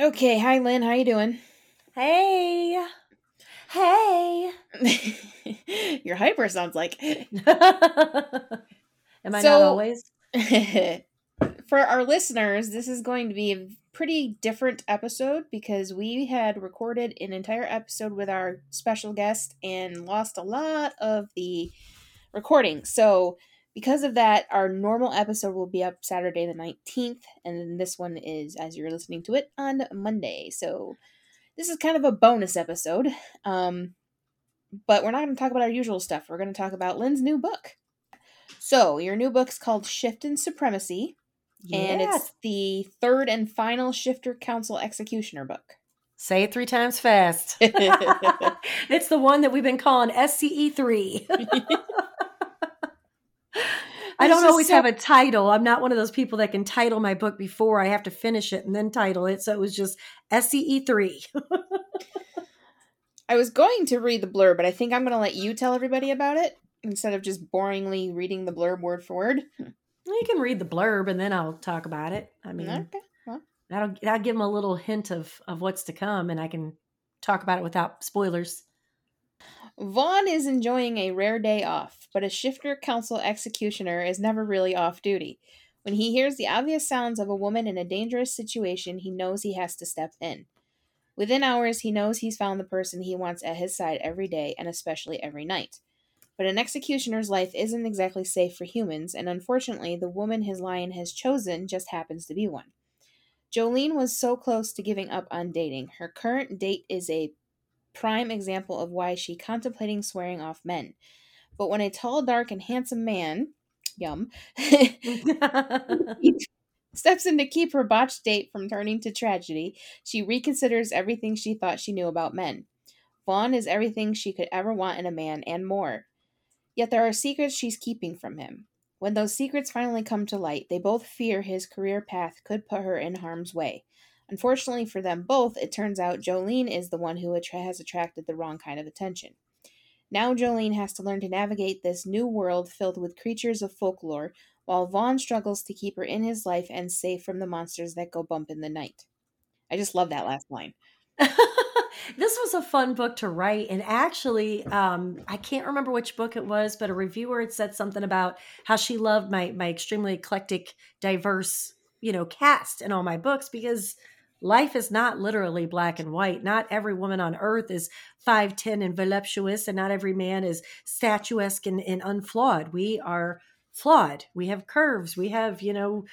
Okay, hi Lynn, how you doing? Hey. Hey. Your hyper sounds like. Am I So- not always? For our listeners, this is going to be a pretty different episode because we had recorded an entire episode with our special guest and lost a lot of the recording. So, because of that, our normal episode will be up Saturday the 19th, and then this one is, as you're listening to it, on Monday. So, this is kind of a bonus episode. Um, but we're not going to talk about our usual stuff. We're going to talk about Lynn's new book. So, your new book's called Shift in Supremacy, and it's the third and final Shifter Council Executioner book. Say it three times fast. it's the one that we've been calling SCE3. I don't always so- have a title. I'm not one of those people that can title my book before I have to finish it and then title it. So it was just E SCE3. I was going to read the blurb, but I think I'm going to let you tell everybody about it instead of just boringly reading the blurb word for word. You can read the blurb and then I'll talk about it. I mean, Okay. well, that'll, that'll give them a little hint of, of what's to come and I can talk about it without spoilers. Vaughn is enjoying a rare day off, but a shifter council executioner is never really off duty. When he hears the obvious sounds of a woman in a dangerous situation, he knows he has to step in. Within hours, he knows he's found the person he wants at his side every day and especially every night. But an executioner's life isn't exactly safe for humans, and unfortunately, the woman his lion has chosen just happens to be one. Jolene was so close to giving up on dating. Her current date is a prime example of why she contemplating swearing off men. But when a tall, dark, and handsome man, yum, steps in to keep her botched date from turning to tragedy, she reconsiders everything she thought she knew about men. Vaughn is everything she could ever want in a man and more. Yet there are secrets she's keeping from him. When those secrets finally come to light, they both fear his career path could put her in harm's way. Unfortunately for them both, it turns out Jolene is the one who attra- has attracted the wrong kind of attention. Now Jolene has to learn to navigate this new world filled with creatures of folklore, while Vaughn struggles to keep her in his life and safe from the monsters that go bump in the night. I just love that last line. this was a fun book to write and actually um, i can't remember which book it was but a reviewer had said something about how she loved my my extremely eclectic diverse you know cast in all my books because life is not literally black and white. Not every woman on earth is 5'10 and voluptuous and not every man is statuesque and, and unflawed. We are flawed. We have curves. We have you know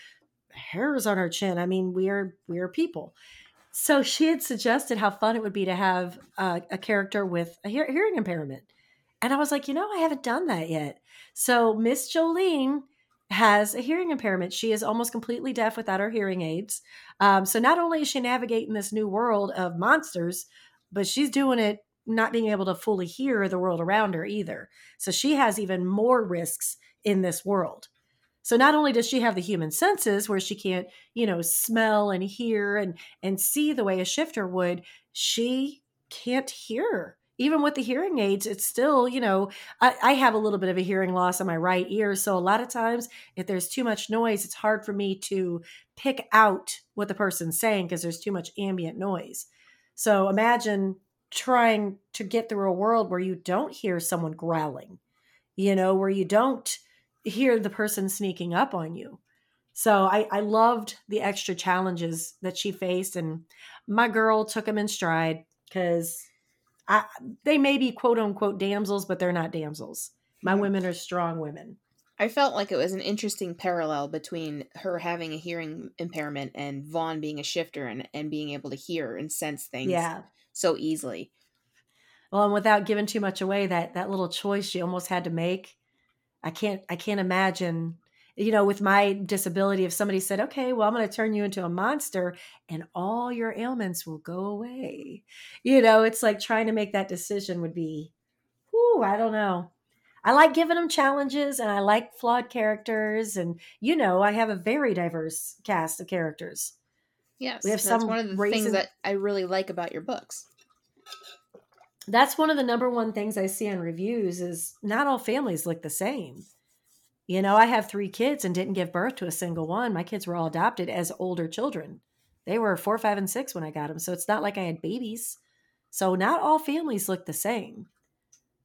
hairs on our chin. I mean we are we are people. So she had suggested how fun it would be to have uh, a character with a hear- hearing impairment. And I was like, you know, I haven't done that yet. So Miss Jolene has a hearing impairment. She is almost completely deaf without her hearing aids. Um, so not only is she navigating this new world of monsters, but she's doing it not being able to fully hear the world around her either. So she has even more risks in this world. So not only does she have the human senses where she can't, you know, smell and hear and and see the way a shifter would, she can't hear. Even with the hearing aids, it's still, you know, I, I have a little bit of a hearing loss in my right ear. So a lot of times, if there's too much noise, it's hard for me to pick out what the person's saying because there's too much ambient noise. So imagine trying to get through a world where you don't hear someone growling, you know, where you don't hear the person sneaking up on you. So I, I loved the extra challenges that she faced, and my girl took them in stride because I they may be quote unquote damsels, but they're not damsels. My Mhm. women are strong women. I felt like it was an interesting parallel between her having a hearing impairment and Vaughn being a shifter and, and being able to hear and sense things Yeah. so easily. Well, and without giving too much away, that that little choice she almost had to make, I can't I can't imagine. You know, with my disability, if somebody said, "Okay, well, I'm going to turn you into a monster, and all your ailments will go away," you know, it's like trying to make that decision would be, whew, I don't know. I like giving them challenges, and I like flawed characters, and you know, I have a very diverse cast of characters. Yes, We have that's some one of the things that I really like about your books. that's one of the number one things I see in reviews is not all families look the same. You know, I have three kids and didn't give birth to a single one. My kids were all adopted as older children. They were four, five, and six when I got them. So it's not like I had babies. So not all families look the same.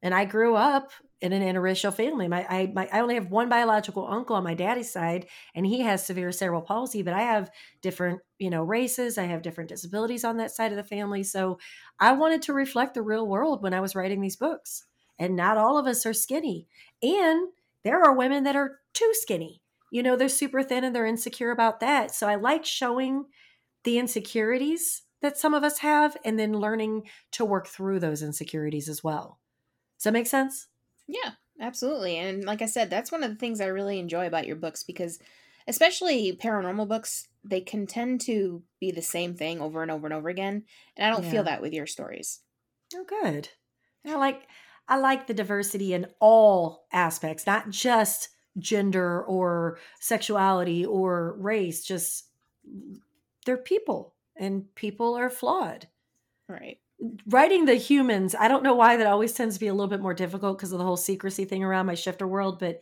And I grew up in an interracial family. My I my I only have one biological uncle on my daddy's side, and he has severe cerebral palsy. But I have different, you know, races. I have different disabilities on that side of the family. So I wanted to reflect the real world when I was writing these books. And not all of us are skinny, and there are women that are too skinny. You know, they're super thin and they're insecure about that. So I like showing the insecurities that some of us have, and then learning to work through those insecurities as well. Does that make sense? Yeah, absolutely. And like I said, that's one of the things I really enjoy about your books because especially paranormal books, they can tend to be the same thing over and over and over again, and I don't yeah. feel that with your stories. Oh good. I like I like the diversity in all aspects, not just gender or sexuality or race, just they're people and people are flawed. Right writing the humans, I don't know why that always tends to be a little bit more difficult because of the whole secrecy thing around my shifter world, but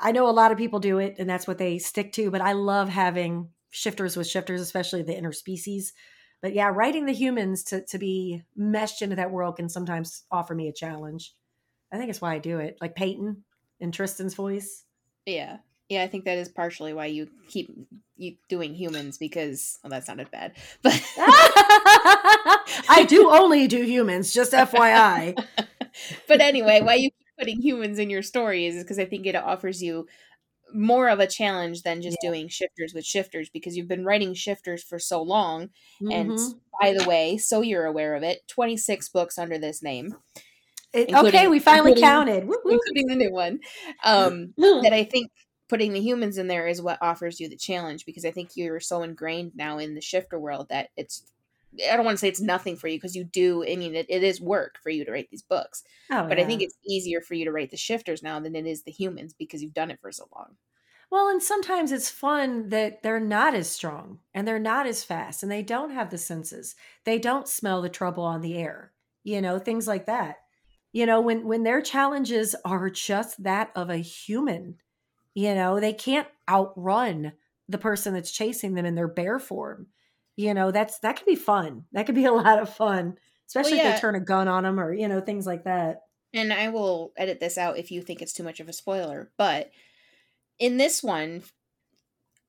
I know a lot of people do it and that's what they stick to, but I love having shifters with shifters, especially the interspecies. But yeah, writing the humans to to be meshed into that world can sometimes offer me a challenge. I think it's why I do it. Like Peyton and Tristan's voice. Yeah. Yeah, I think that is partially why you keep you doing humans because well that sounded bad. But I do only do humans, just FYI. but anyway, why you keep putting humans in your stories is because I think it offers you more of a challenge than just yeah. doing shifters with shifters because you've been writing shifters for so long. Mm-hmm. And by the way, so you're aware of it, 26 books under this name. It, okay, we finally counted, including the new one. Um, that I think putting the humans in there is what offers you the challenge because I think you're so ingrained now in the shifter world that it's I don't want to say it's nothing for you because you do. I mean, it, it is work for you to write these books, oh, but yeah. I think it's easier for you to write the shifters now than it is the humans because you've done it for so long. Well, and sometimes it's fun that they're not as strong and they're not as fast and they don't have the senses. They don't smell the trouble on the air, you know, things like that. You know, when when their challenges are just that of a human, you know, they can't outrun the person that's chasing them in their bear form. You know, that's that could be fun. That could be a lot of fun, especially well, yeah. if they turn a gun on them or, you know, things like that. And I will edit this out if you think it's too much of a spoiler, but in this one,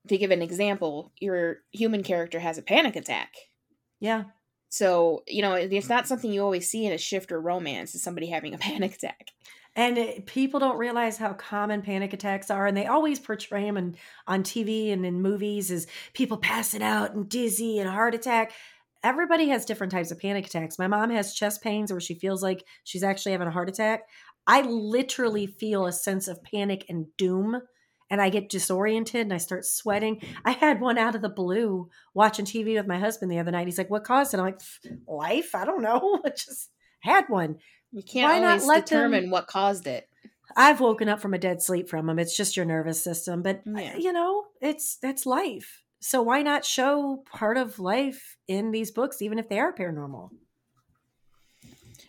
to give an example, your human character has a panic attack. Yeah. So, you know, it's not something you always see in a shifter romance is somebody having a panic attack. And it, people don't realize how common panic attacks are, and they always portray them in, on TV and in movies as people passing out and dizzy and heart attack. Everybody has different types of panic attacks. My mom has chest pains where she feels like she's actually having a heart attack. I literally feel a sense of panic and doom and I get disoriented and I start sweating. I had one out of the blue watching TV with my husband the other night. He's like, "What caused it?" I'm like, "Life? I don't know. I just had one." You can't Why always not determine them, what caused it. I've woken up from a dead sleep from them. It's just your nervous system, but uh, yeah. you know, it's that's life. So why not show part of life in these books, even if they are paranormal?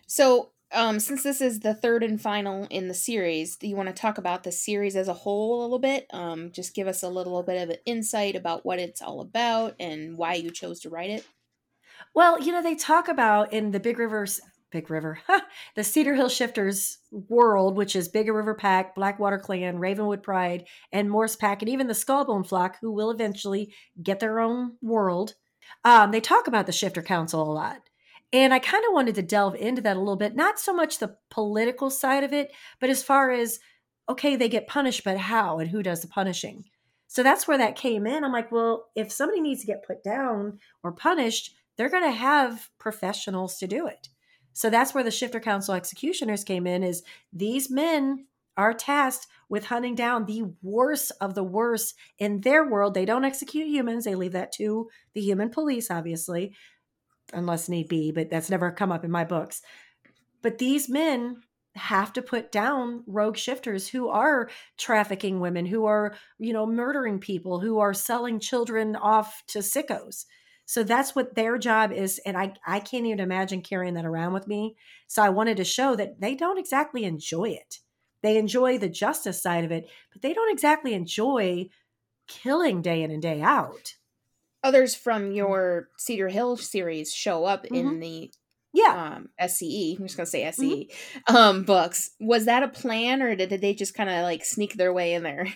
So, um, since this is the third and final in the series, do you want to talk about the series as a whole a little bit? Um, just give us a little bit of an insight about what it's all about and why you chose to write it. Well, you know, they talk about in the Big Rivers Big River, the Cedar Hill Shifters world, which is Big River Pack, Blackwater Clan, Ravenwood Pride, and Morse Pack, and even the Skullbone Flock, who will eventually get their own world. Um, they talk about the Shifter Council a lot. And I kind of wanted to delve into that a little bit, not so much the political side of it, but as far as, okay, they get punished, but how and who does the punishing? So that's where that came in. I'm like, well, if somebody needs to get put down or punished, they're going to have professionals to do it. So that's where the shifter council executioners came in is these men are tasked with hunting down the worst of the worst in their world. They don't execute humans. They leave that to the human police, obviously, unless need be, but that's never come up in my books. But these men have to put down rogue shifters who are trafficking women, who are, you know, murdering people, who are selling children off to sickos. So that's what their job is. And I, I can't even imagine carrying that around with me. So I wanted to show that they don't exactly enjoy it. They enjoy the justice side of it, but they don't exactly enjoy killing day in and day out. others from your Cedar Hill series show up Mm-hmm. in the Yeah. um SCE. I'm just gonna say Mm-hmm. SCE um books. Was that a plan or did, did they just kind of like sneak their way in there?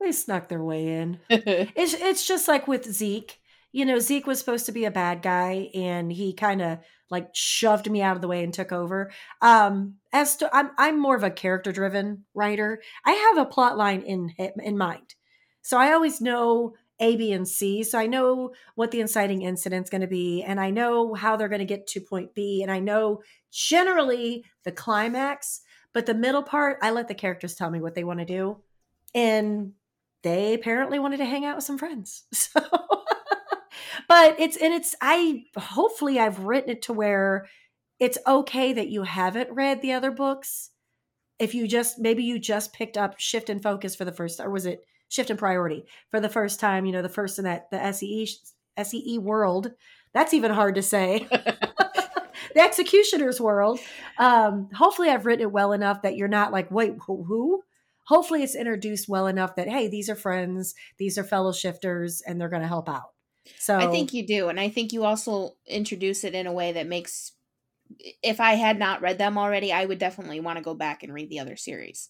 They snuck their way in. It's it's just like with Zeke. You know, Zeke was supposed to be a bad guy and he kind of like shoved me out of the way and took over. Um as to I'm I'm more of a character driven writer. I have a plot line in in mind. So I always know A, B, and C. So I know what the inciting incident's going to be, and I know how they're going to get to point B, and I know generally the climax. But the middle part, I let the characters tell me what they want to do, and they apparently wanted to hang out with some friends. So, but it's and it's I hopefully I've written it to where it's okay that you haven't read the other books. If you just maybe you just picked up Shift in Focus for the first, or was it Shift in Priority for the first time? You know, the first in that the SEE SEE world. That's even hard to say. the executioner's world. Um, hopefully, I've written it well enough that you're not like, wait, who? who? Hopefully, it's introduced well enough that hey, these are friends, these are fellow shifters, and they're going to help out. So I think you do, and I think you also introduce it in a way that makes. If I had not read them already, I would definitely want to go back and read the other series.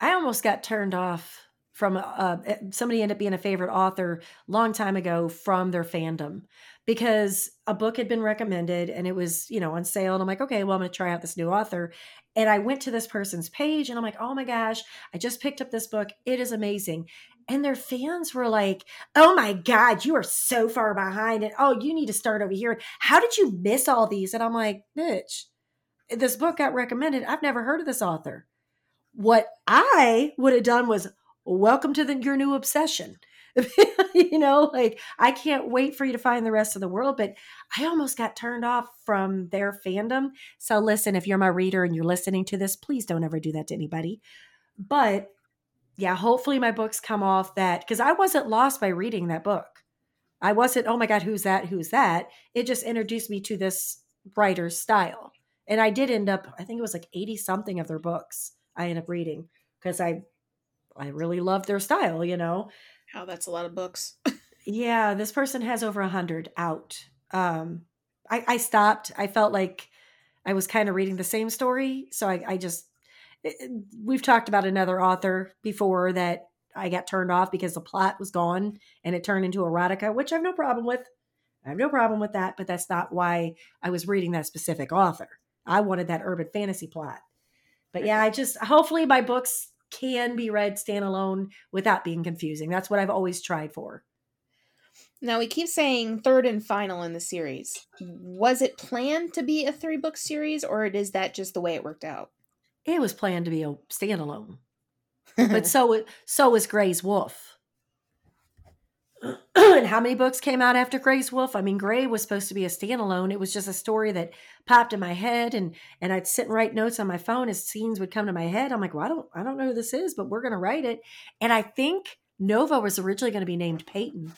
I almost got turned off from uh, somebody ended up being a favorite author long time ago from their fandom because a book had been recommended and it was you know on sale and i'm like okay well i'm going to try out this new author and i went to this person's page and i'm like oh my gosh i just picked up this book it is amazing and their fans were like oh my god you are so far behind and oh you need to start over here. How did you miss all these? And i'm like bitch this book got recommended. I've never heard of this author. What i would have done was welcome to the, your new obsession. You know like i can't wait for you to find the rest of the world but i almost got turned off from their fandom. So listen if you're my reader and you're listening to this please don't ever do that to anybody. But yeah hopefully my books come off that because i wasn't lost by reading that book i wasn't oh my god who's that who's that it just introduced me to this writer's style and i did end up i think it was like 80 something of their books i ended up reading because i I really love their style, you know. Oh, that's a lot of books. yeah, this person has over a hundred out. Um, I, I stopped. I felt like I was kind of reading the same story, so I, I just Eh, eh, we've talked about another author before that I got turned off because the plot was gone and it turned into erotica, which I have no problem with. I have no problem with that, but that's not why I was reading that specific author. I wanted that urban fantasy plot. But yeah, I just hopefully my books can be read standalone without being confusing. That's what I've always tried for. Now we keep saying third and final in the series. Was it planned to be a three book series, or is that just the way it worked out? It was planned to be a standalone, but so so was Gray's Wolf. and how many books came out after Gray's Wolf? I mean, Gray was supposed to be a standalone. It was just a story that popped in my head, and and I'd sit and write notes on my phone as scenes would come to my head. I'm like, well, I don't I don't know who this is, but we're gonna write it. And I think Nova was originally going to be named Peyton,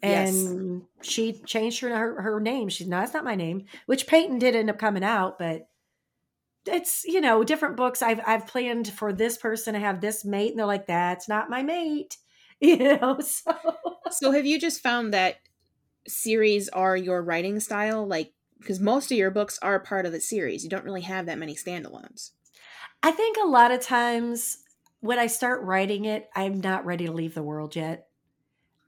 and yes. she changed her, her her name. She's no, that's not my name. Which Peyton did end up coming out, but it's you know different books. I've I've planned for this person to have this mate, and they're like, that's not my mate. You know, so so have you just found that series are your writing style like because most of your books are part of the series you don't really have that many standalones i think a lot of times when i start writing it i'm not ready to leave the world yet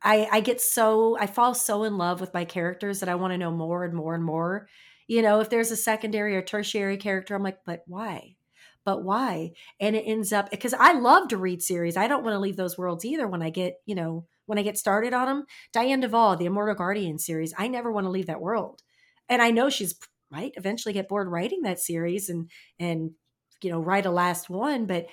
i i get so i fall so in love with my characters that i want to know more and more and more you know if there's a secondary or tertiary character i'm like but why but why? And it ends up because I love to read series. I don't want to leave those worlds either when I get, you know, when I get started on them. Dianne Duvall, the Immortal Guardian series, I never want to leave that world. And I know she's right eventually get bored writing that series and and you know, write a last one, but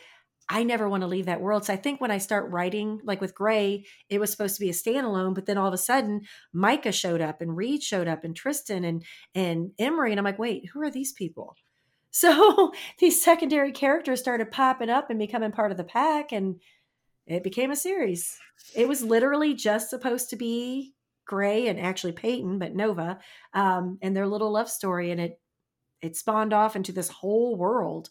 I never want to leave that world. So I think when I start writing, like with Gray, it was supposed to be a standalone, but then all of a sudden Micah showed up and Reed showed up and Tristan and and Emery. And I'm like, wait, who are these people? So these secondary characters started popping up and becoming part of the pack, and it became a series. It was literally just supposed to be Gray and actually Peyton, but Nova, um, and their little love story, and it it spawned off into this whole world.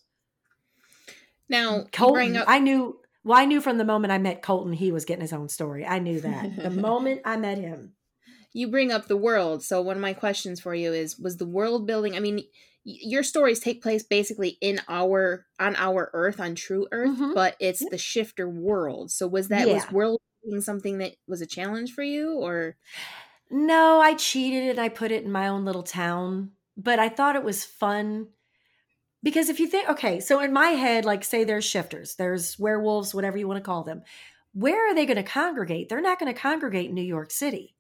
Now, Colton, up- I knew. Well, I knew from the moment I met Colton, he was getting his own story. I knew that the moment I met him. you bring up the world. So one of my questions for you is was the world building I mean your stories take place basically in our on our earth on true earth mm-hmm. but it's the shifter world so was that yeah. was world building something that was a challenge for you or no i cheated and i put it in my own little town but i thought it was fun because if you think okay so in my head like say there's shifters there's werewolves whatever you want to call them where are they going to congregate they're not going to congregate in new york city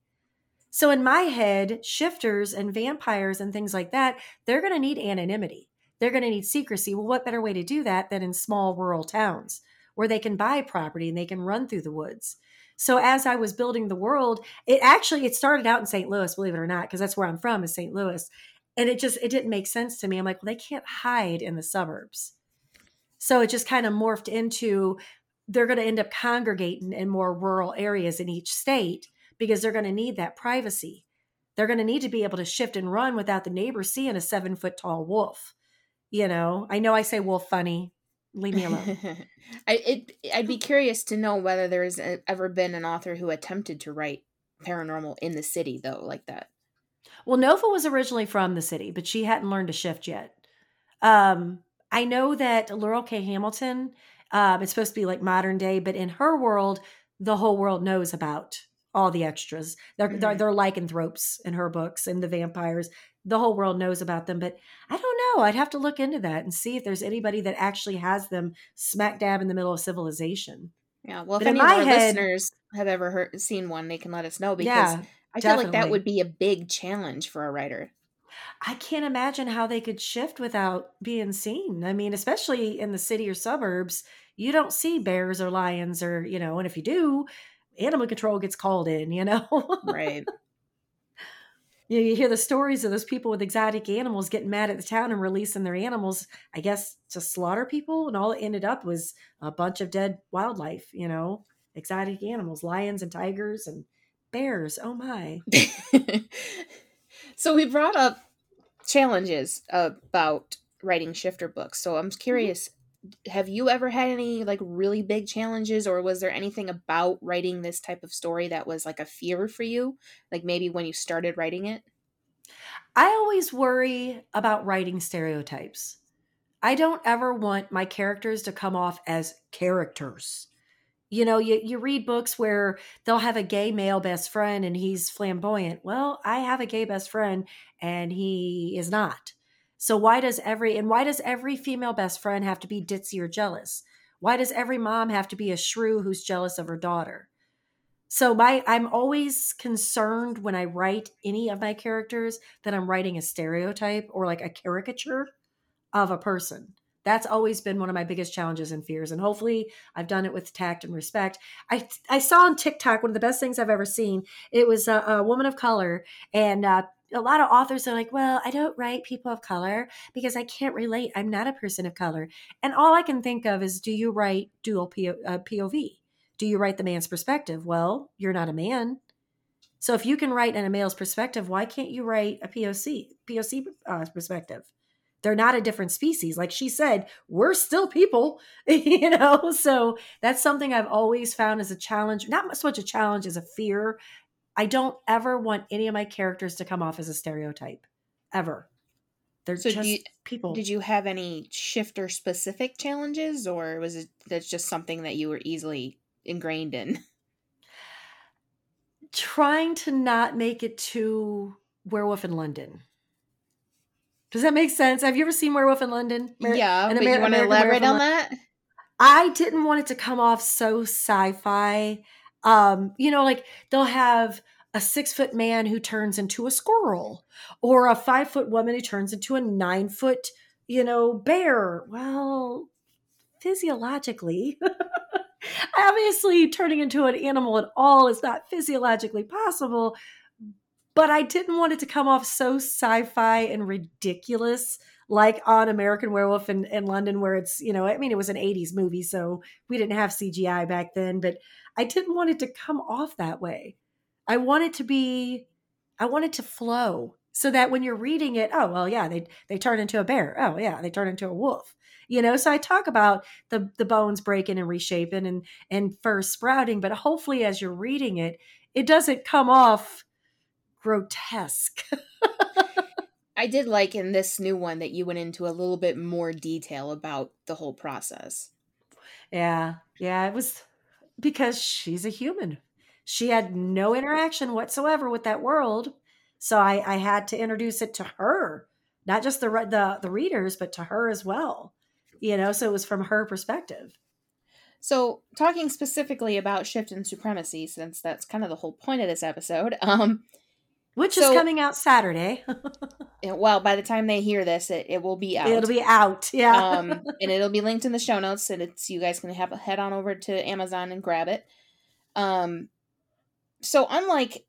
so in my head, shifters and vampires and things like that, they're going to need anonymity. They're going to need secrecy. Well, what better way to do that than in small rural towns where they can buy property and they can run through the woods. So as I was building the world, it actually it started out in St. Louis, believe it or not, because that's where I'm from, is St. Louis. And it just it didn't make sense to me. I'm like, well, they can't hide in the suburbs. So it just kind of morphed into they're going to end up congregating in more rural areas in each state because they're going to need that privacy. They're going to need to be able to shift and run without the neighbor seeing a seven foot tall wolf. You know, I know I say wolf funny. Leave me alone. I it, I'd be curious to know whether there's ever been an author who attempted to write paranormal in the city though, like that. Well, Nova was originally from the city, but she hadn't learned to shift yet. Um, I know that Laurell K. Hamilton, um, it's supposed to be like modern day, but in her world, the whole world knows about all the extras. They're, mm-hmm. they're, they're lycanthropes in her books and the vampires. The whole world knows about them, but I don't know. I'd have to look into that and see if there's anybody that actually has them smack dab in the middle of civilization. Yeah, well, if any of our head, listeners have ever heard seen one, they can let us know because yeah, I feel like that would be a big challenge for a writer. I can't imagine how they could shift without being seen. I mean, especially in the city or suburbs, you don't see bears or lions or, you know, and if you do, animal control gets called in, you know? right. You, know, you hear the stories of those people with exotic animals getting mad at the town and releasing their animals, I guess, to slaughter people. And all it ended up was a bunch of dead wildlife, you know, exotic animals, lions and tigers and bears. Oh my. so we brought up challenges about writing shifter books. So I'm mm-hmm. curious, have you ever had any like really big challenges or was there anything about writing this type of story that was like a fear for you like maybe when you started writing it i always worry about writing stereotypes i don't ever want my characters to come off as characters you know you, you read books where they'll have a gay male best friend and he's flamboyant well i have a gay best friend and he is not so why does every and why does every female best friend have to be ditzy or jealous? Why does every mom have to be a shrew who's jealous of her daughter? So my I'm always concerned when I write any of my characters that I'm writing a stereotype or like a caricature of a person. That's always been one of my biggest challenges and fears. And hopefully I've done it with tact and respect. I I saw on TikTok one of the best things I've ever seen. It was a, a woman of color and uh, a lot of authors are like, well, I don't write people of color because I can't relate. I'm not a person of color. And all I can think of is, do you write dual uh, POV? Do you write the man's perspective? Well, you're not a man. So if you can write in a male's perspective, why can't you write a POC POC uh, perspective? They're not a different species. Like she said, we're still people, you know? So that's something I've always found as a challenge, not so much a challenge as a fear I don't ever want any of my characters to come off as a stereotype, ever. They're so just you, people. Did you have any shifter specific challenges, or was it that's just something that you were easily ingrained in? Trying to not make it too Werewolf in London. Does that make sense? Have you ever seen Werewolf in London? yeah, but Amer- you want to elaborate on that? I didn't want it to come off so sci-fi um, you know, like they'll have a six foot man who turns into a squirrel or a five foot woman who turns into a nine foot, you know, bear. Well, physiologically, obviously turning into an animal at all is not physiologically possible. But I didn't want it to come off so sci fi and ridiculous like on American Werewolf in, in London, where it's, you know, I mean, it was an 80s movie, so we didn't have CGI back then, but I didn't want it to come off that way. I want it to be, I want it to flow so that when you're reading it, oh, well, yeah, they, they turn into a bear. Oh, yeah, they turn into a wolf. You know, so I talk about the the bones breaking and reshaping and and fur sprouting, but hopefully as you're reading it, it doesn't come off grotesque. I did like in this new one that you went into a little bit more detail about the whole process. Yeah, yeah, it was because she's a human. She had no interaction whatsoever with that world, so I, I had to introduce it to her, not just the the the readers, but to her as well. You know, so it was from her perspective. So, talking specifically about Shift in Supremacy, since that's kind of the whole point of this episode, um, which so, is coming out Saturday. well, by the time they hear this, it, it will be out. It'll be out, yeah. um, and it'll be linked in the show notes, and it's you guys can have a, head on over to Amazon and grab it. Um, so unlike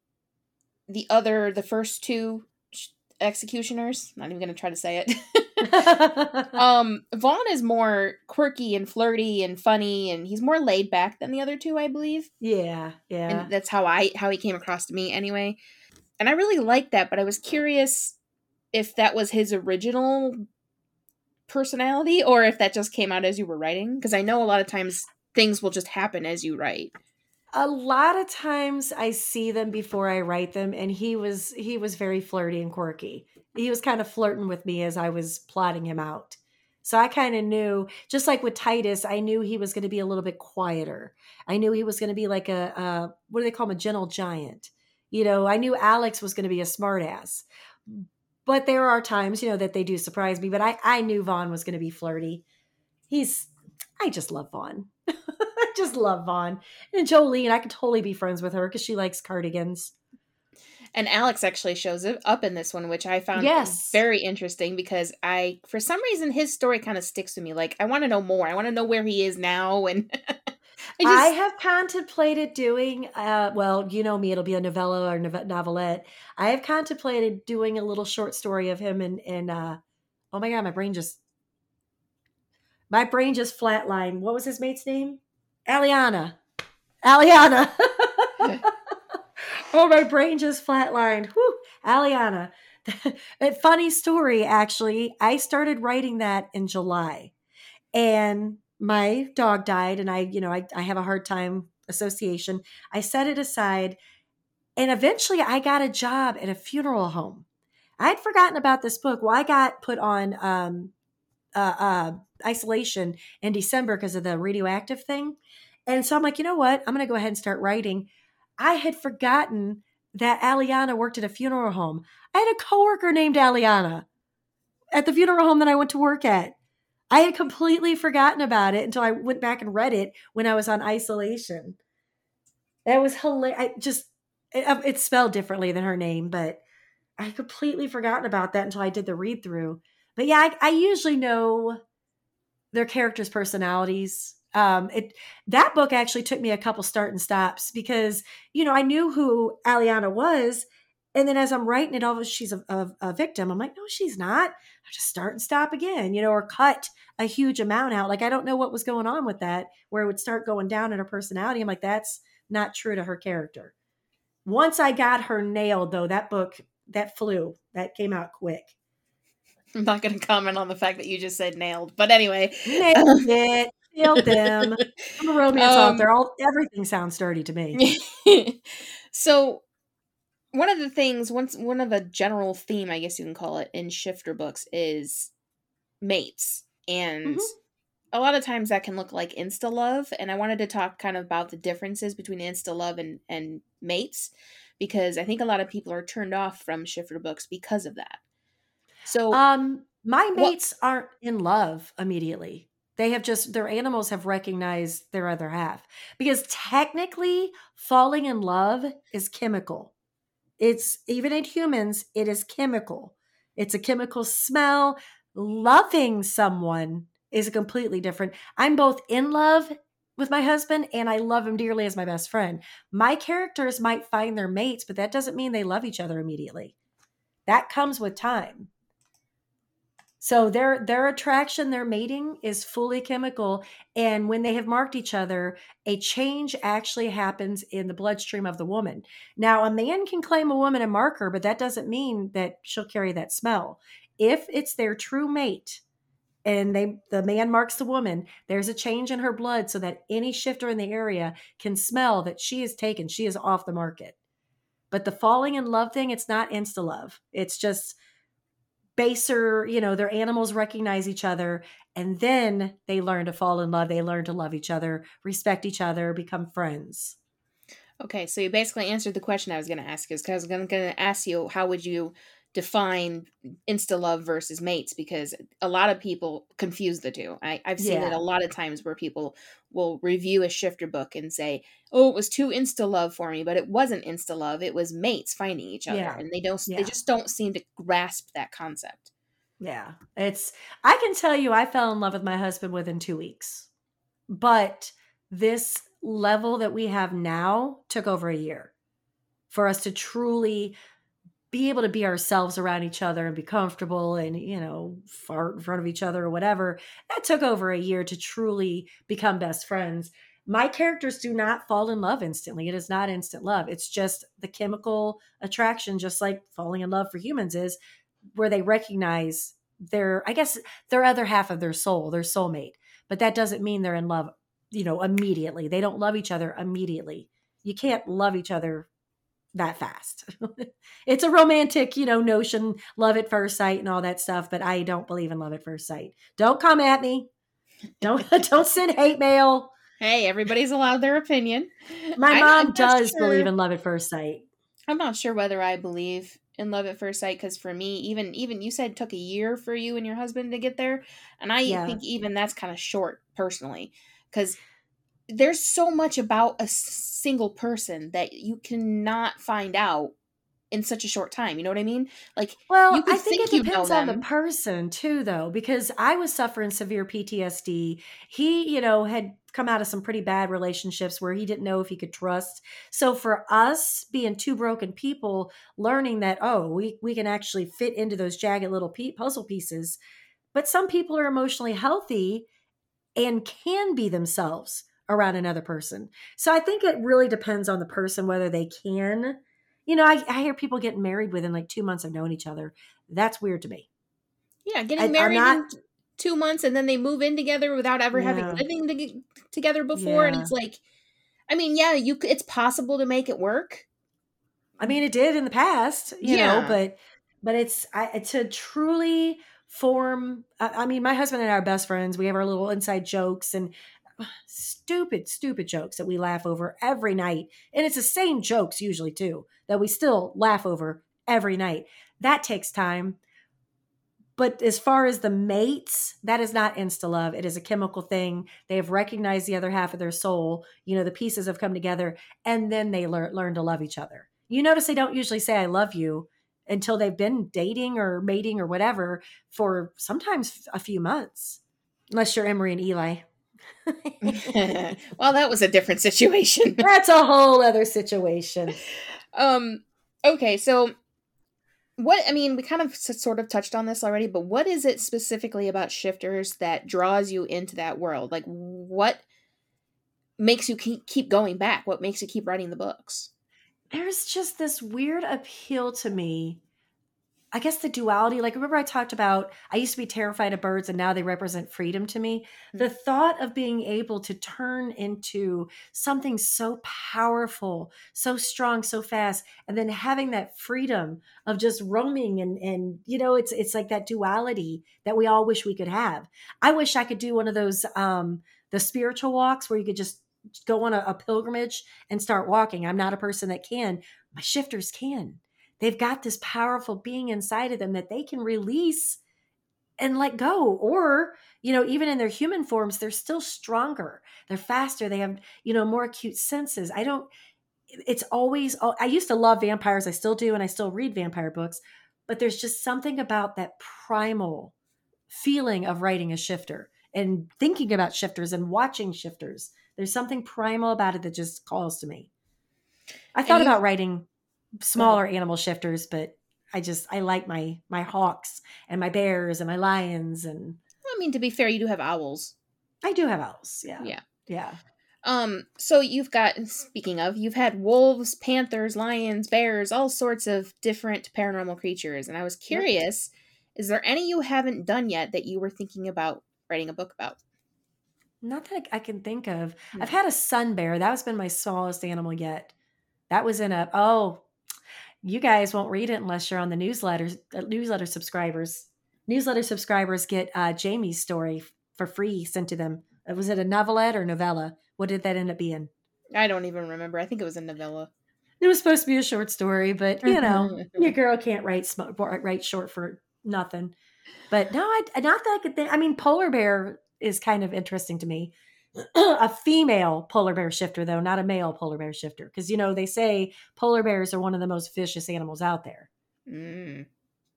the other, the first two executioners, not even going to try to say it. um, Vaughn is more quirky and flirty and funny, and he's more laid back than the other two, I believe. Yeah, yeah. And that's how I how he came across to me anyway and I really liked that, but I was curious if that was his original personality or if that just came out as you were writing because I know a lot of times things will just happen as you write. A lot of times I see them before I write them and he was he was very flirty and quirky. He was kind of flirting with me as I was plotting him out. So I kind of knew, just like with Titus, I knew he was going to be a little bit quieter. I knew he was going to be like a, a what do they call him, a gentle giant you know, I knew Alex was going to be a smartass. But there are times, you know, that they do surprise me. But I, I knew Vaughn was going to be flirty. He's, I just love Vaughn. I just love Vaughn. And Jolene, I could totally be friends with her because she likes cardigans. And Alex actually shows up in this one, which I found yes. very interesting because I, for some reason, his story kind of sticks with me. Like, I want to know more. I want to know where he is now and I, just, I, have contemplated doing, uh, well, you know me, it'll be a novella or novelette. I have contemplated doing a little short story of him and, and uh, oh my God, my brain just, my brain just flatlined. What was his mate's name? Aliana. Aliana. oh, my brain just flatlined. Whew, Aliana. a funny story, actually. I started writing that in July. And my dog died and I, you know, I, I have a hard time association. I set it aside and eventually I got a job at a funeral home. I had forgotten about this book. Well, I got put on um, uh, uh, isolation in December because of the radioactive thing. And so I'm like, you know what? I'm going to go ahead and start writing. I had forgotten that Aliana worked at a funeral home. I had a coworker named Aliana at the funeral home that I went to work at. I had completely forgotten about it until I went back and read it when I was on isolation. That was hilarious. I just it, uh, it's spelled differently than her name, but I completely forgotten about that until I did the read through. But yeah, I, I usually know their characters' personalities. Um, it that book actually took me a couple start and stops because you know I knew who Aliana was, and then as I'm writing it, all of she's a, a, a, victim. I'm like, no, she's not. I just start and stop again, you know, or cut a huge amount out. Like I don't know what was going on with that, where it would start going down in her personality. I'm like, that's not true to her character. Once I got her nailed, though, that book that flew. That came out quick. I'm not going to comment on the fact that you just said nailed, but anyway, nailed it. Nailed them. I'm a romance um, author. All everything sounds dirty to me. so one of the things once one of the general theme i guess you can call it in shifter books is mates. And mm-hmm. a lot of times that can look like insta love and i wanted to talk kind of about the differences between insta love and and mates because i think a lot of people are turned off from shifter books because of that. So um my mates what, aren't in love immediately. They have just their animals have recognized their other half. Because technically falling in love is chemical it's even in humans, it is chemical. It's a chemical smell. Loving someone is completely different. I'm both in love with my husband and I love him dearly as my best friend. My characters might find their mates, but that doesn't mean they love each other immediately. That comes with time. So their their attraction, their mating is fully chemical and when they have marked each other, a change actually happens in the bloodstream of the woman. Now, a man can claim a woman a marker, but that doesn't mean that she'll carry that smell. If it's their true mate, and they the man marks the woman there's a change in her blood so that any shifter in the area can smell that she is taken she is off the market But the falling in love thing, it's not insta love. It's just baser, you know, their animals recognize each other and then they learn to fall in love. They learn to love each other, respect each other, become friends. Okay, so you basically answered the question I was going to ask you. Because I was going to ask you, how would you define insta love versus mates? Because a lot of people confuse the two. I, have seen yeah. it a lot of times where people will review a shifter book and say, "Oh, it was too insta love for me," but it wasn't insta love. It was mates finding each other, yeah. and they don't. Yeah. They just don't seem to grasp that concept. Yeah, it's. I can tell you, I fell in love with my husband within two weeks, but this level that we have now took over a year for us to truly be able to be ourselves around each other and be comfortable and you know fart in front of each other or whatever that took over a year to truly become best friends my characters do not fall in love instantly it is not instant love it's just the chemical attraction just like falling in love for humans is where they recognize their i guess their other half of their soul their soulmate but that doesn't mean they're in love you know, immediately. They don't love each other immediately. You can't love each other that fast. it's a romantic, you know, notion, love at first sight and all that stuff, but I don't believe in love at first sight. Don't come at me. Don't don't send hate mail. Hey, everybody's allowed their opinion. My mom does sure. believe in love at first sight. I'm not sure whether I believe in love at first sight because for me, even even you said took a year for you and your husband to get there, and I yeah. think even that's kind of short personally because there's so much about a single person that you cannot find out in such a short time. You know what I mean? Like, well, I think, think it depends on the person too, though, because I was suffering severe PTSD. He, you know, had come out of some pretty bad relationships where he didn't know if he could trust. So for us being two broken people, learning that oh, we we can actually fit into those jagged little puzzle pieces. But some people are emotionally healthy and can be themselves around another person. So I think it really depends on the person whether they can. You know, I, I hear people getting married within like two months of knowing each other. That's weird to me. Yeah, getting I, married not, in two months and then they move in together without ever yeah. having living to, together before, yeah. and it's like, I mean, yeah, you it's possible to make it work. I mean, it did in the past, you yeah. know, but but it's I, to truly form. I, I mean, my husband and I are best friends. We have our little inside jokes, and stupid, stupid jokes that we laugh over every night. And it's the same jokes usually too that we still laugh over every night. That takes time. But as far as the mates, that is not insta love. It is a chemical thing. They have recognized the other half of their soul. You know, the pieces have come together and then they learn learn to love each other. You notice they don't usually say I love you until they've been dating or mating or whatever for sometimes a few months. Unless you're Emery and Eli. well, that was a different situation. That's a whole other situation. Um okay, so what I mean, we kind of sort of touched on this already, but what is it specifically about shifters that draws you into that world? Like what makes you keep keep going back? What makes you keep writing the books? There's just this weird appeal to me I guess the duality, like remember I talked about I used to be terrified of birds and now they represent freedom to me. Mm-hmm. The thought of being able to turn into something so powerful, so strong, so fast, and then having that freedom of just roaming and and you know, it's it's like that duality that we all wish we could have. I wish I could do one of those um the spiritual walks where you could just go on a, a pilgrimage and start walking. I'm not a person that can. My shifters can they've got this powerful being inside of them that they can release and let go. Or you know even in their human forms they're still stronger. They're faster. They have you know more acute senses. I don't it's always oh, i used to love vampires. I still do and i still read vampire books. But there's just something about that primal feeling of writing a shifter and thinking about shifters and watching shifters. There's something primal about it that just calls to me. I thought about writing smaller animal shifters, but I just I like my my hawks and my bears and my lions and I mean to be fair, you do have owls. I do have owls. Yeah. Yeah. Yeah. Um so you've got speaking of, you've had wolves, panthers, lions, bears, all sorts of different paranormal creatures and I was curious, yep. is there any you haven't done yet that you were thinking about writing a book about? Not that I can think of. No. I've had a sun bear. That has been my smallest animal yet. That was in a oh you guys won't read it unless you're on the newsletter. Uh, newsletter subscribers. Newsletter subscribers get uh, Jamie's story for free sent to them. Uh, was it a novelette or novella? What did that end up being? I don't even remember. I think it was a novella. It was supposed to be a short story, but you know, your girl can't write sm- write short for nothing. But no, I not that I could think. I mean, polar bear is kind of interesting to me. a female polar bear shifter, though, not a male polar bear shifter, because you know they say polar bears are one of the most vicious animals out there. Mm.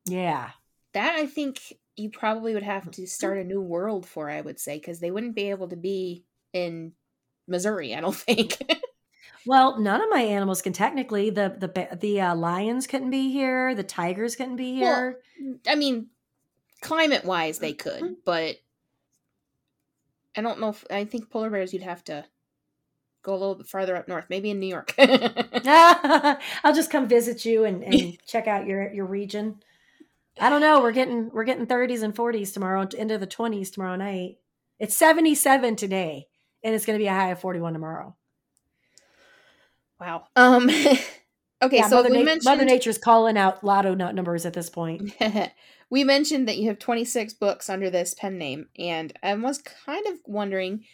Yeah, that I think you probably would have to start a new world for. I would say because they wouldn't be able to be in Missouri. I don't think. well, none of my animals can technically. The the the uh, lions couldn't be here. The tigers couldn't be here. Well, I mean, climate wise, they could, mm-hmm. but I don't know if I think polar bears you'd have to go a little bit farther up north, maybe in New York. I'll just come visit you and, and check out your your region. I don't know. We're getting we're getting 30s and 40s tomorrow, into the 20s tomorrow night. It's 77 today, and it's going to be a high of 41 tomorrow. Wow. Um. okay, yeah, so Mother, we Na- mentioned Mother Nature's calling out lotto nut numbers at this point. we mentioned that you have 26 books under this pen name, and I was kind of wondering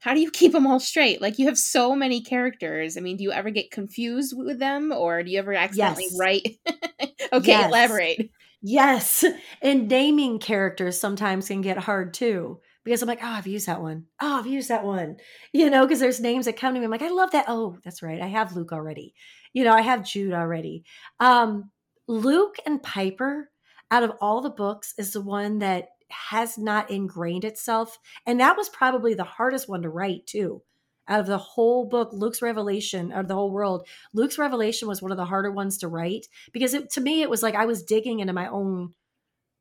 how do you keep them all straight? Like you have so many characters. I mean, do you ever get confused with them, or do you ever accidentally yes. write? okay, yes. elaborate. Yes, and naming characters sometimes can get hard too because I'm like, oh, I've used that one. Oh, I've used that one. You know, because there's names that come to me. I'm like, I love that. Oh, that's right. I have Luke already. You know, I have Jude already. Um, Luke and Piper out of all the books is the one that has not ingrained itself and that was probably the hardest one to write too out of the whole book luke's revelation of the whole world luke's revelation was one of the harder ones to write because it, to me it was like i was digging into my own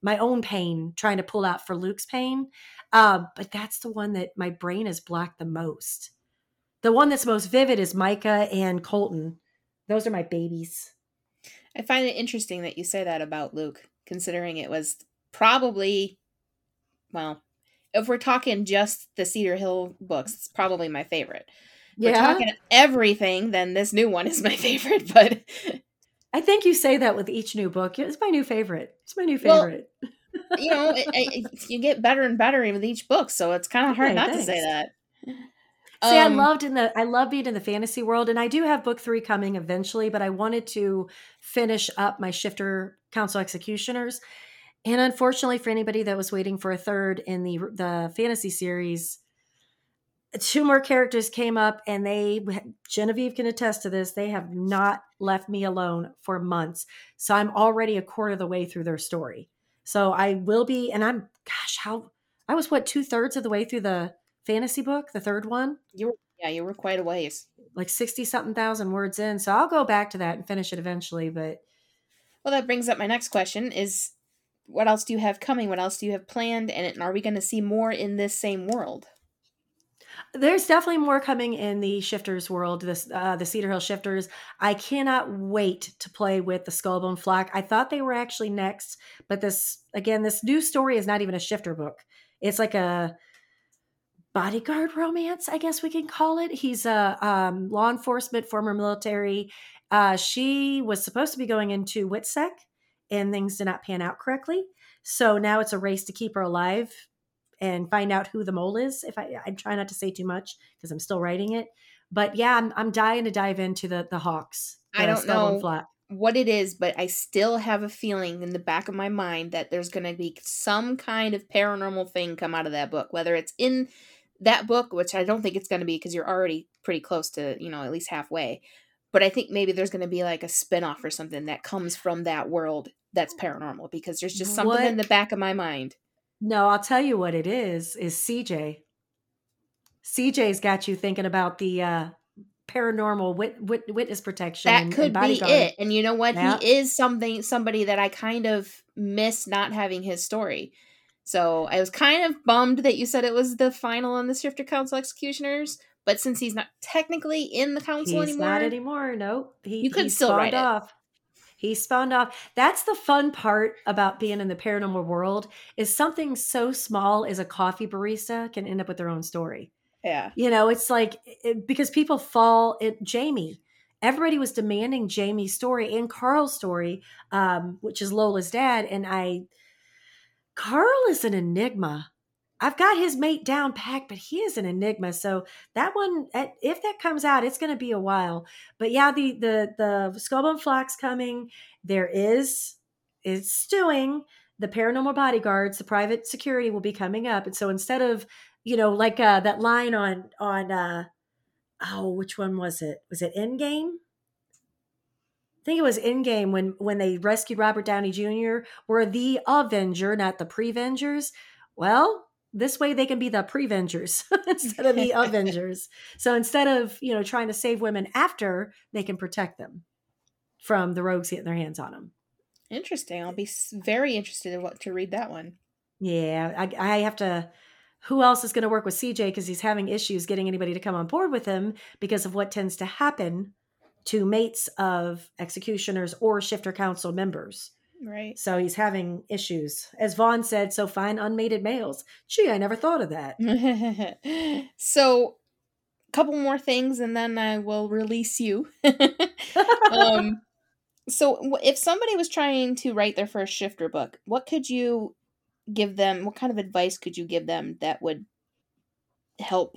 my own pain trying to pull out for luke's pain uh, but that's the one that my brain has blocked the most the one that's most vivid is micah and colton those are my babies i find it interesting that you say that about luke considering it was probably, well, if we're talking just the Cedar Hill books, it's probably my favorite. Yeah. we're talking everything, then this new one is my favorite. But I think you say that with each new book. It's my new favorite. It's my new favorite. Well, you know, it, it, you get better and better with each book, so it's kind of hard okay, not thanks. to say that. See, um, I loved in the I love being in the fantasy world, and I do have book three coming eventually, but I wanted to finish up my shifter council executioners. And unfortunately, for anybody that was waiting for a third in the the fantasy series, two more characters came up, and they Genevieve can attest to this. They have not left me alone for months, so I'm already a quarter of the way through their story. So I will be, and I'm gosh, how I was what two thirds of the way through the fantasy book, the third one. You were, yeah, you were quite a ways, like sixty something thousand words in. So I'll go back to that and finish it eventually. But well, that brings up my next question: Is what else do you have coming? What else do you have planned? And are we going to see more in this same world? There's definitely more coming in the shifters world, this uh, the Cedar Hill shifters. I cannot wait to play with the Skullbone flock. I thought they were actually next, but this again, this new story is not even a shifter book. It's like a bodyguard romance, I guess we can call it. He's a um, law enforcement, former military. Uh, she was supposed to be going into WITSEC, and things did not pan out correctly. So now it's a race to keep her alive and find out who the mole is. If I, I try not to say too much because I'm still writing it, but yeah, I'm, I'm dying to dive into the the Hawks. The I don't know what it is, but I still have a feeling in the back of my mind that there's going to be some kind of paranormal thing come out of that book, whether it's in that book, which I don't think it's going to be because you're already pretty close to, you know, at least halfway. But I think maybe there's going to be like a spinoff or something that comes from that world that's paranormal because there's just something what? in the back of my mind. No, I'll tell you what it is, is CJ. CJ's got you thinking about the uh paranormal wit- wit- witness protection. That could and be it. And you know what? Yeah. He is something somebody that I kind of miss not having his story. So I was kind of bummed that you said it was the final on the Shifter Council Executioners, but since he's not technically in the council he's anymore, not anymore. Nope, he, you could still write off. He spawned off. That's the fun part about being in the paranormal world is something so small as a coffee barista can end up with their own story. Yeah. You know, it's like it, because people fall at Jamie everybody was demanding Jamie's story and Carl's story, um, which is Lola's dad. And I, Carl is an enigma. I've got his mate down packed, but he is an enigma. So that one, if that comes out, it's going to be a while. But yeah, the the the Skullbone Flock's coming. There is it's stewing. The paranormal bodyguards, the private security will be coming up, and so instead of you know like uh, that line on on uh, oh which one was it? Was it Endgame? I think it was Endgame when when they rescued Robert Downey Jr. Were the Avenger, not the Prevengers. Well, this way they can be the prevengers instead of the avengers. So instead of you know trying to save women after they can protect them from the rogues getting their hands on them interesting. I'll be very interested in what to read that one. Yeah i, I have to who else is going to work with cj because he's having issues getting anybody to come on board with him because of what tends to happen to mates of executioners or shifter council members Right. So he's having issues. As Vaughn said, so find unmated males. Gee, I never thought of that. so, a couple more things and then I will release you. um, so, if somebody was trying to write their first shifter book, what could you give them? What kind of advice could you give them that would help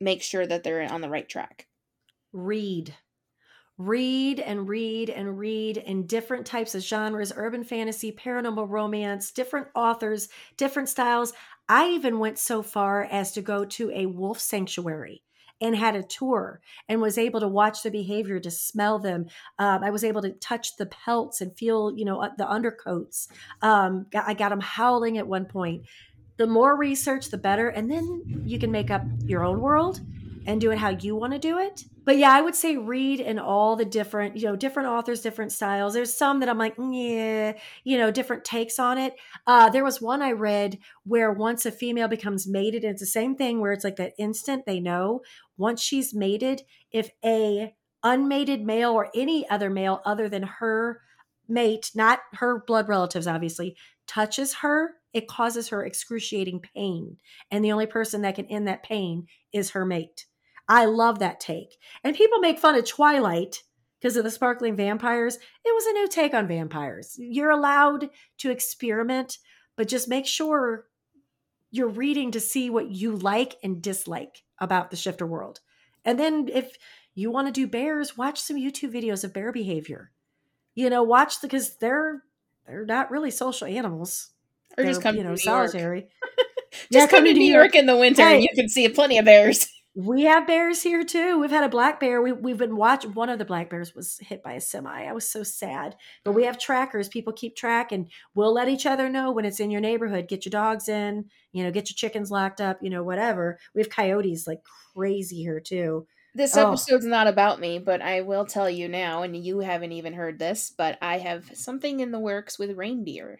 make sure that they're on the right track? Read read and read and read in different types of genres urban fantasy, paranormal romance, different authors, different styles. I even went so far as to go to a wolf sanctuary and had a tour and was able to watch the behavior to smell them. Um, i was able to touch the pelts and feel you know uh, the undercoats. Um, i got them howling at one point. The more research the better and then you can make up your own world and do it how you want to do it. But yeah, I would say read in all the different, you know, different authors, different styles. There's some that I'm like, yeah, you know, different takes on it. Uh, there was one I read where once a female becomes mated, it's the same thing where it's like that instant they know once she's mated, if a unmated male or any other male other than her mate, not her blood relatives, obviously, touches her, it causes her excruciating pain. And the only person that can end that pain is her mate. I love that take. And people make fun of Twilight because of the sparkling vampires. It was a new take on vampires. You're allowed to experiment, but just make sure you're reading to see what you like and dislike about the shifter world. And then if you want to do bears, watch some YouTube videos of bear behavior. You know, watch because they're they're not really social animals. Or they're, just come you know, to New solitary. just yeah, come, come to New York. York in the winter hey, and you can see plenty of bears. We have bears here too. We've had a black bear. We, we've been watching. One of the black bears was hit by a semi. I was so sad. But we have trackers. People keep track, and we'll let each other know when it's in your neighborhood. Get your dogs in. You know, get your chickens locked up. You know, whatever. We have coyotes like crazy here too. This oh. episode's not about me, but I will tell you now, and you haven't even heard this, but I have something in the works with reindeer.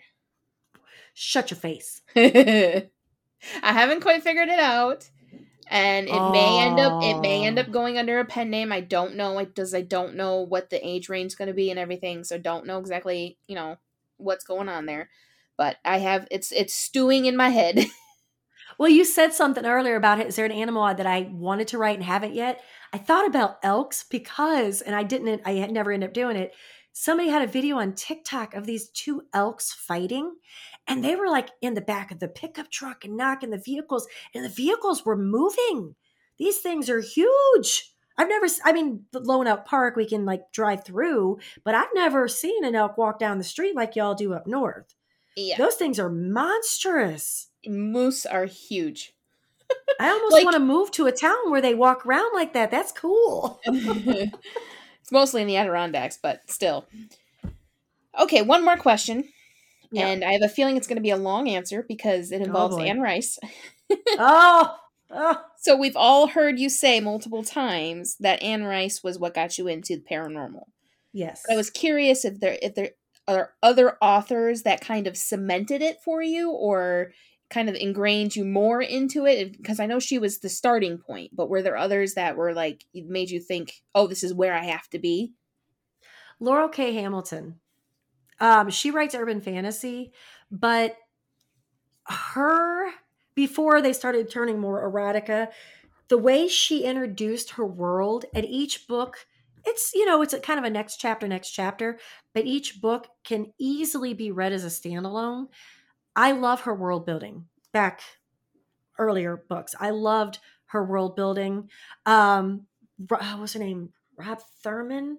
Shut your face. I haven't quite figured it out and it oh. may end up it may end up oh. going under a pen name. I don't know. Like, does I don't know what the age range is going to be and everything, so don't know exactly you know what's going on there. But I have it's it's stewing in my head. well, you said something earlier about is there an animal that I wanted to write and haven't yet? I thought about elks because, and I didn't. I had never end up doing it somebody had a video on TikTok of these two elks fighting, and they were like in the back of the pickup truck and knocking the vehicles, and the vehicles were moving. These things are huge. I've never, I mean, the Lone Elk Park, we can like drive through, but I've never seen an elk walk down the street like y'all do up north. Yeah. Those things are monstrous. Moose are huge. I almost like, want to move to a town where they walk around like that. That's cool. It's mostly in the Adirondacks, but still. Okay, one more question. And I have a feeling it's going to be a long answer because it oh, involves oh Anne Rice. oh, oh. So we've all heard you say multiple times that Anne Rice was what got you into the paranormal. Yes. But I was curious if there if there are other authors that kind of cemented it for you or kind of ingrained you more into it because i know she was the starting point but were there others that were like made you think oh this is where i have to be Laurell K. Hamilton um, she writes urban fantasy but her before they started turning more erotica the way she introduced her world and each book it's you know it's kind of a next chapter next chapter but each book can easily be read as a standalone. I love her world building back earlier books. I loved her world building. Um what's her name? Rob thurman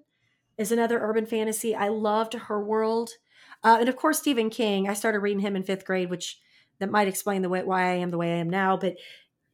is another urban fantasy. I loved her world. Uh, and of course stephen king. I started reading him in fifth grade which that might explain the way why i am the way i am now but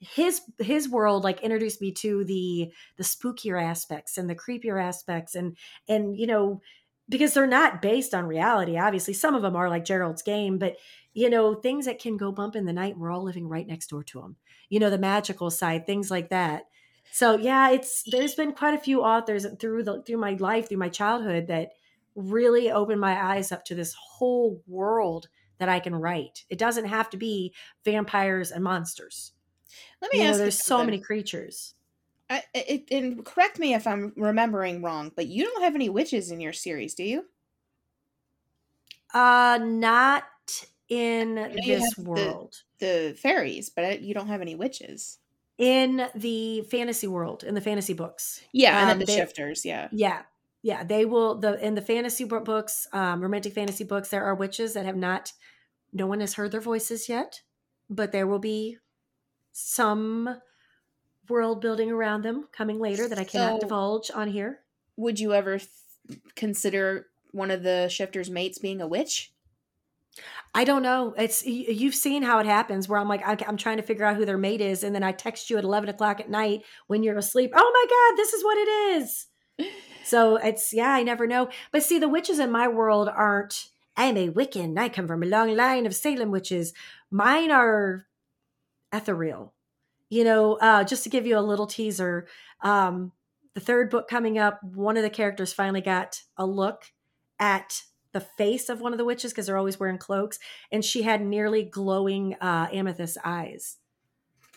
his his world like introduced me to the the spookier aspects and the creepier aspects and and you know because they're not based on reality obviously. Some of them are like gerald's game but you know things that can go bump in the night we're all living right next door to them you know the magical side things like that so yeah it's there's been quite a few authors through the through my life through my childhood that really opened my eyes up to this whole world that i can write it doesn't have to be vampires and monsters let me you ask know, you there's so many creatures. I, it, and correct me if I'm remembering wrong, but you don't have any witches in your series, do you? Uh, not in this have the- world. The fairies, but you don't have any witches. In the fantasy world, in the fantasy books. Yeah, and then Um, the they- shifters. Yeah. Yeah. Yeah, they will the in the fantasy books, um, romantic fantasy books, there are witches that have not no one has heard their voices yet, but there will be some world building around them coming later that I cannot So- divulge on here. Would you ever th- consider one of the shifters' mates being a witch? I don't know. It's you've seen how it happens where I'm like I'm trying to figure out who their mate is, and then I text you at 11 o'clock at night when you're asleep. Oh my god, this is what it is. So it's yeah, I never know. But see, the witches in my world aren't. I'm a Wiccan. I come from a long line of Salem witches. Mine are ethereal. You know, uh, just to give you a little teaser, um, the third book coming up, one of the characters finally got a look at the face of one of the witches because they're always wearing cloaks, and she had nearly glowing uh, amethyst eyes.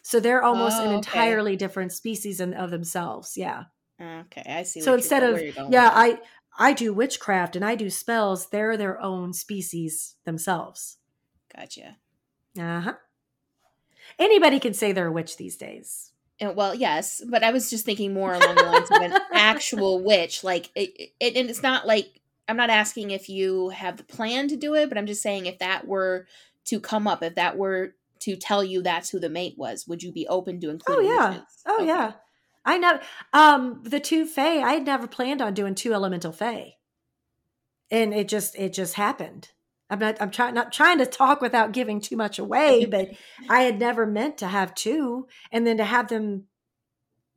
So they're almost Oh, an entirely different species in, of themselves. Yeah. Okay, I see. So instead of where you're going yeah. I I do witchcraft and I do spells. They're their own species themselves. gotcha. Uh huh. Anybody can say they're a witch these days. And, well, yes, but I was just thinking more along the lines of an actual witch. Like, it, it, and it's not like I'm not asking if you have the plan to do it, but I'm just saying if that were to come up, if that were to tell you that's who the mate was, would you be open to including? Oh yeah. Oh Okay. yeah. I know. Um, the two Fae. I had never planned on doing two elemental Fae, and it just it just happened. I'm not. I'm trying not trying to talk without giving too much away, but I had never meant to have two, and then to have them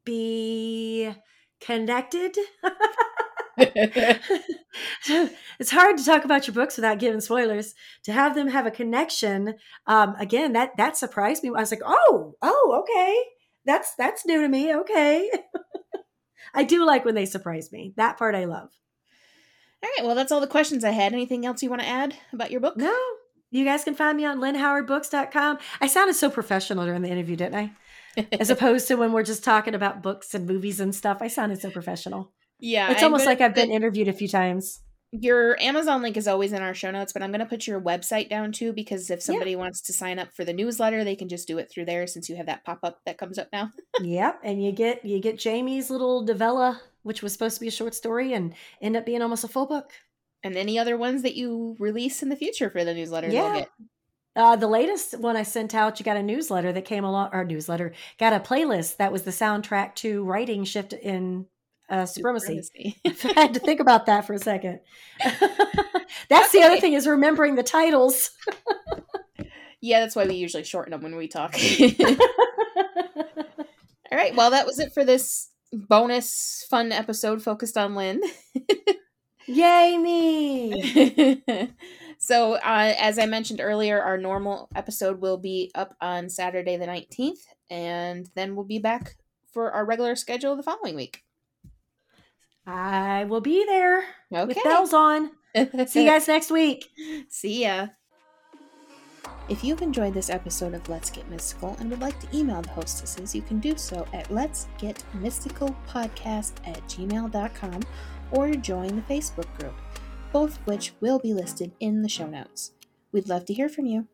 be connected. it's hard to talk about your books without giving spoilers. To have them have a connection, um, again, that that surprised me. I was like, oh, oh, okay, that's that's new to me. Okay, I do like when they surprise me. That part I love. All right. Well, that's all the questions I had. Anything else you want to add about your book? No, you guys can find me on lynnhowardbooks.com. I sounded so professional during the interview, didn't I? As opposed to when we're just talking about books and movies and stuff. I sounded so professional. Yeah, It's I'm almost like I've been interviewed a few times. Your Amazon link is always in our show notes, but I'm going to put your website down too because if Yeah. somebody wants to sign up for the newsletter, they can just do it through there since you have that pop up that comes up now. yep, and you get you get Jamie's little novella, which was supposed to be a short story, and end up being almost a full book. And any other ones that you release in the future for the newsletter, Yeah. get. Uh, the latest one I sent out, you got a newsletter that came along, or newsletter, got a playlist that was the soundtrack to writing shift in uh, supremacy. Supremacy. I had to think about that for a second. That's the other thing is remembering the titles. yeah, that's why we usually shorten them when we talk. All right. Well, that was it for this bonus fun episode focused on Lynn. Yay me! so, uh, as I mentioned earlier, our normal episode will be up on Saturday the 19th, and then we'll be back for our regular schedule the following week. I will be there Okay. with bells on. See you guys next week. See ya. If you've enjoyed this episode of Let's Get Mystical and would like to email the hostesses, you can do so at Let's Get Mystical Podcast at gmail.com or join the Facebook group, both of which will be listed in the show notes. We'd love to hear from you.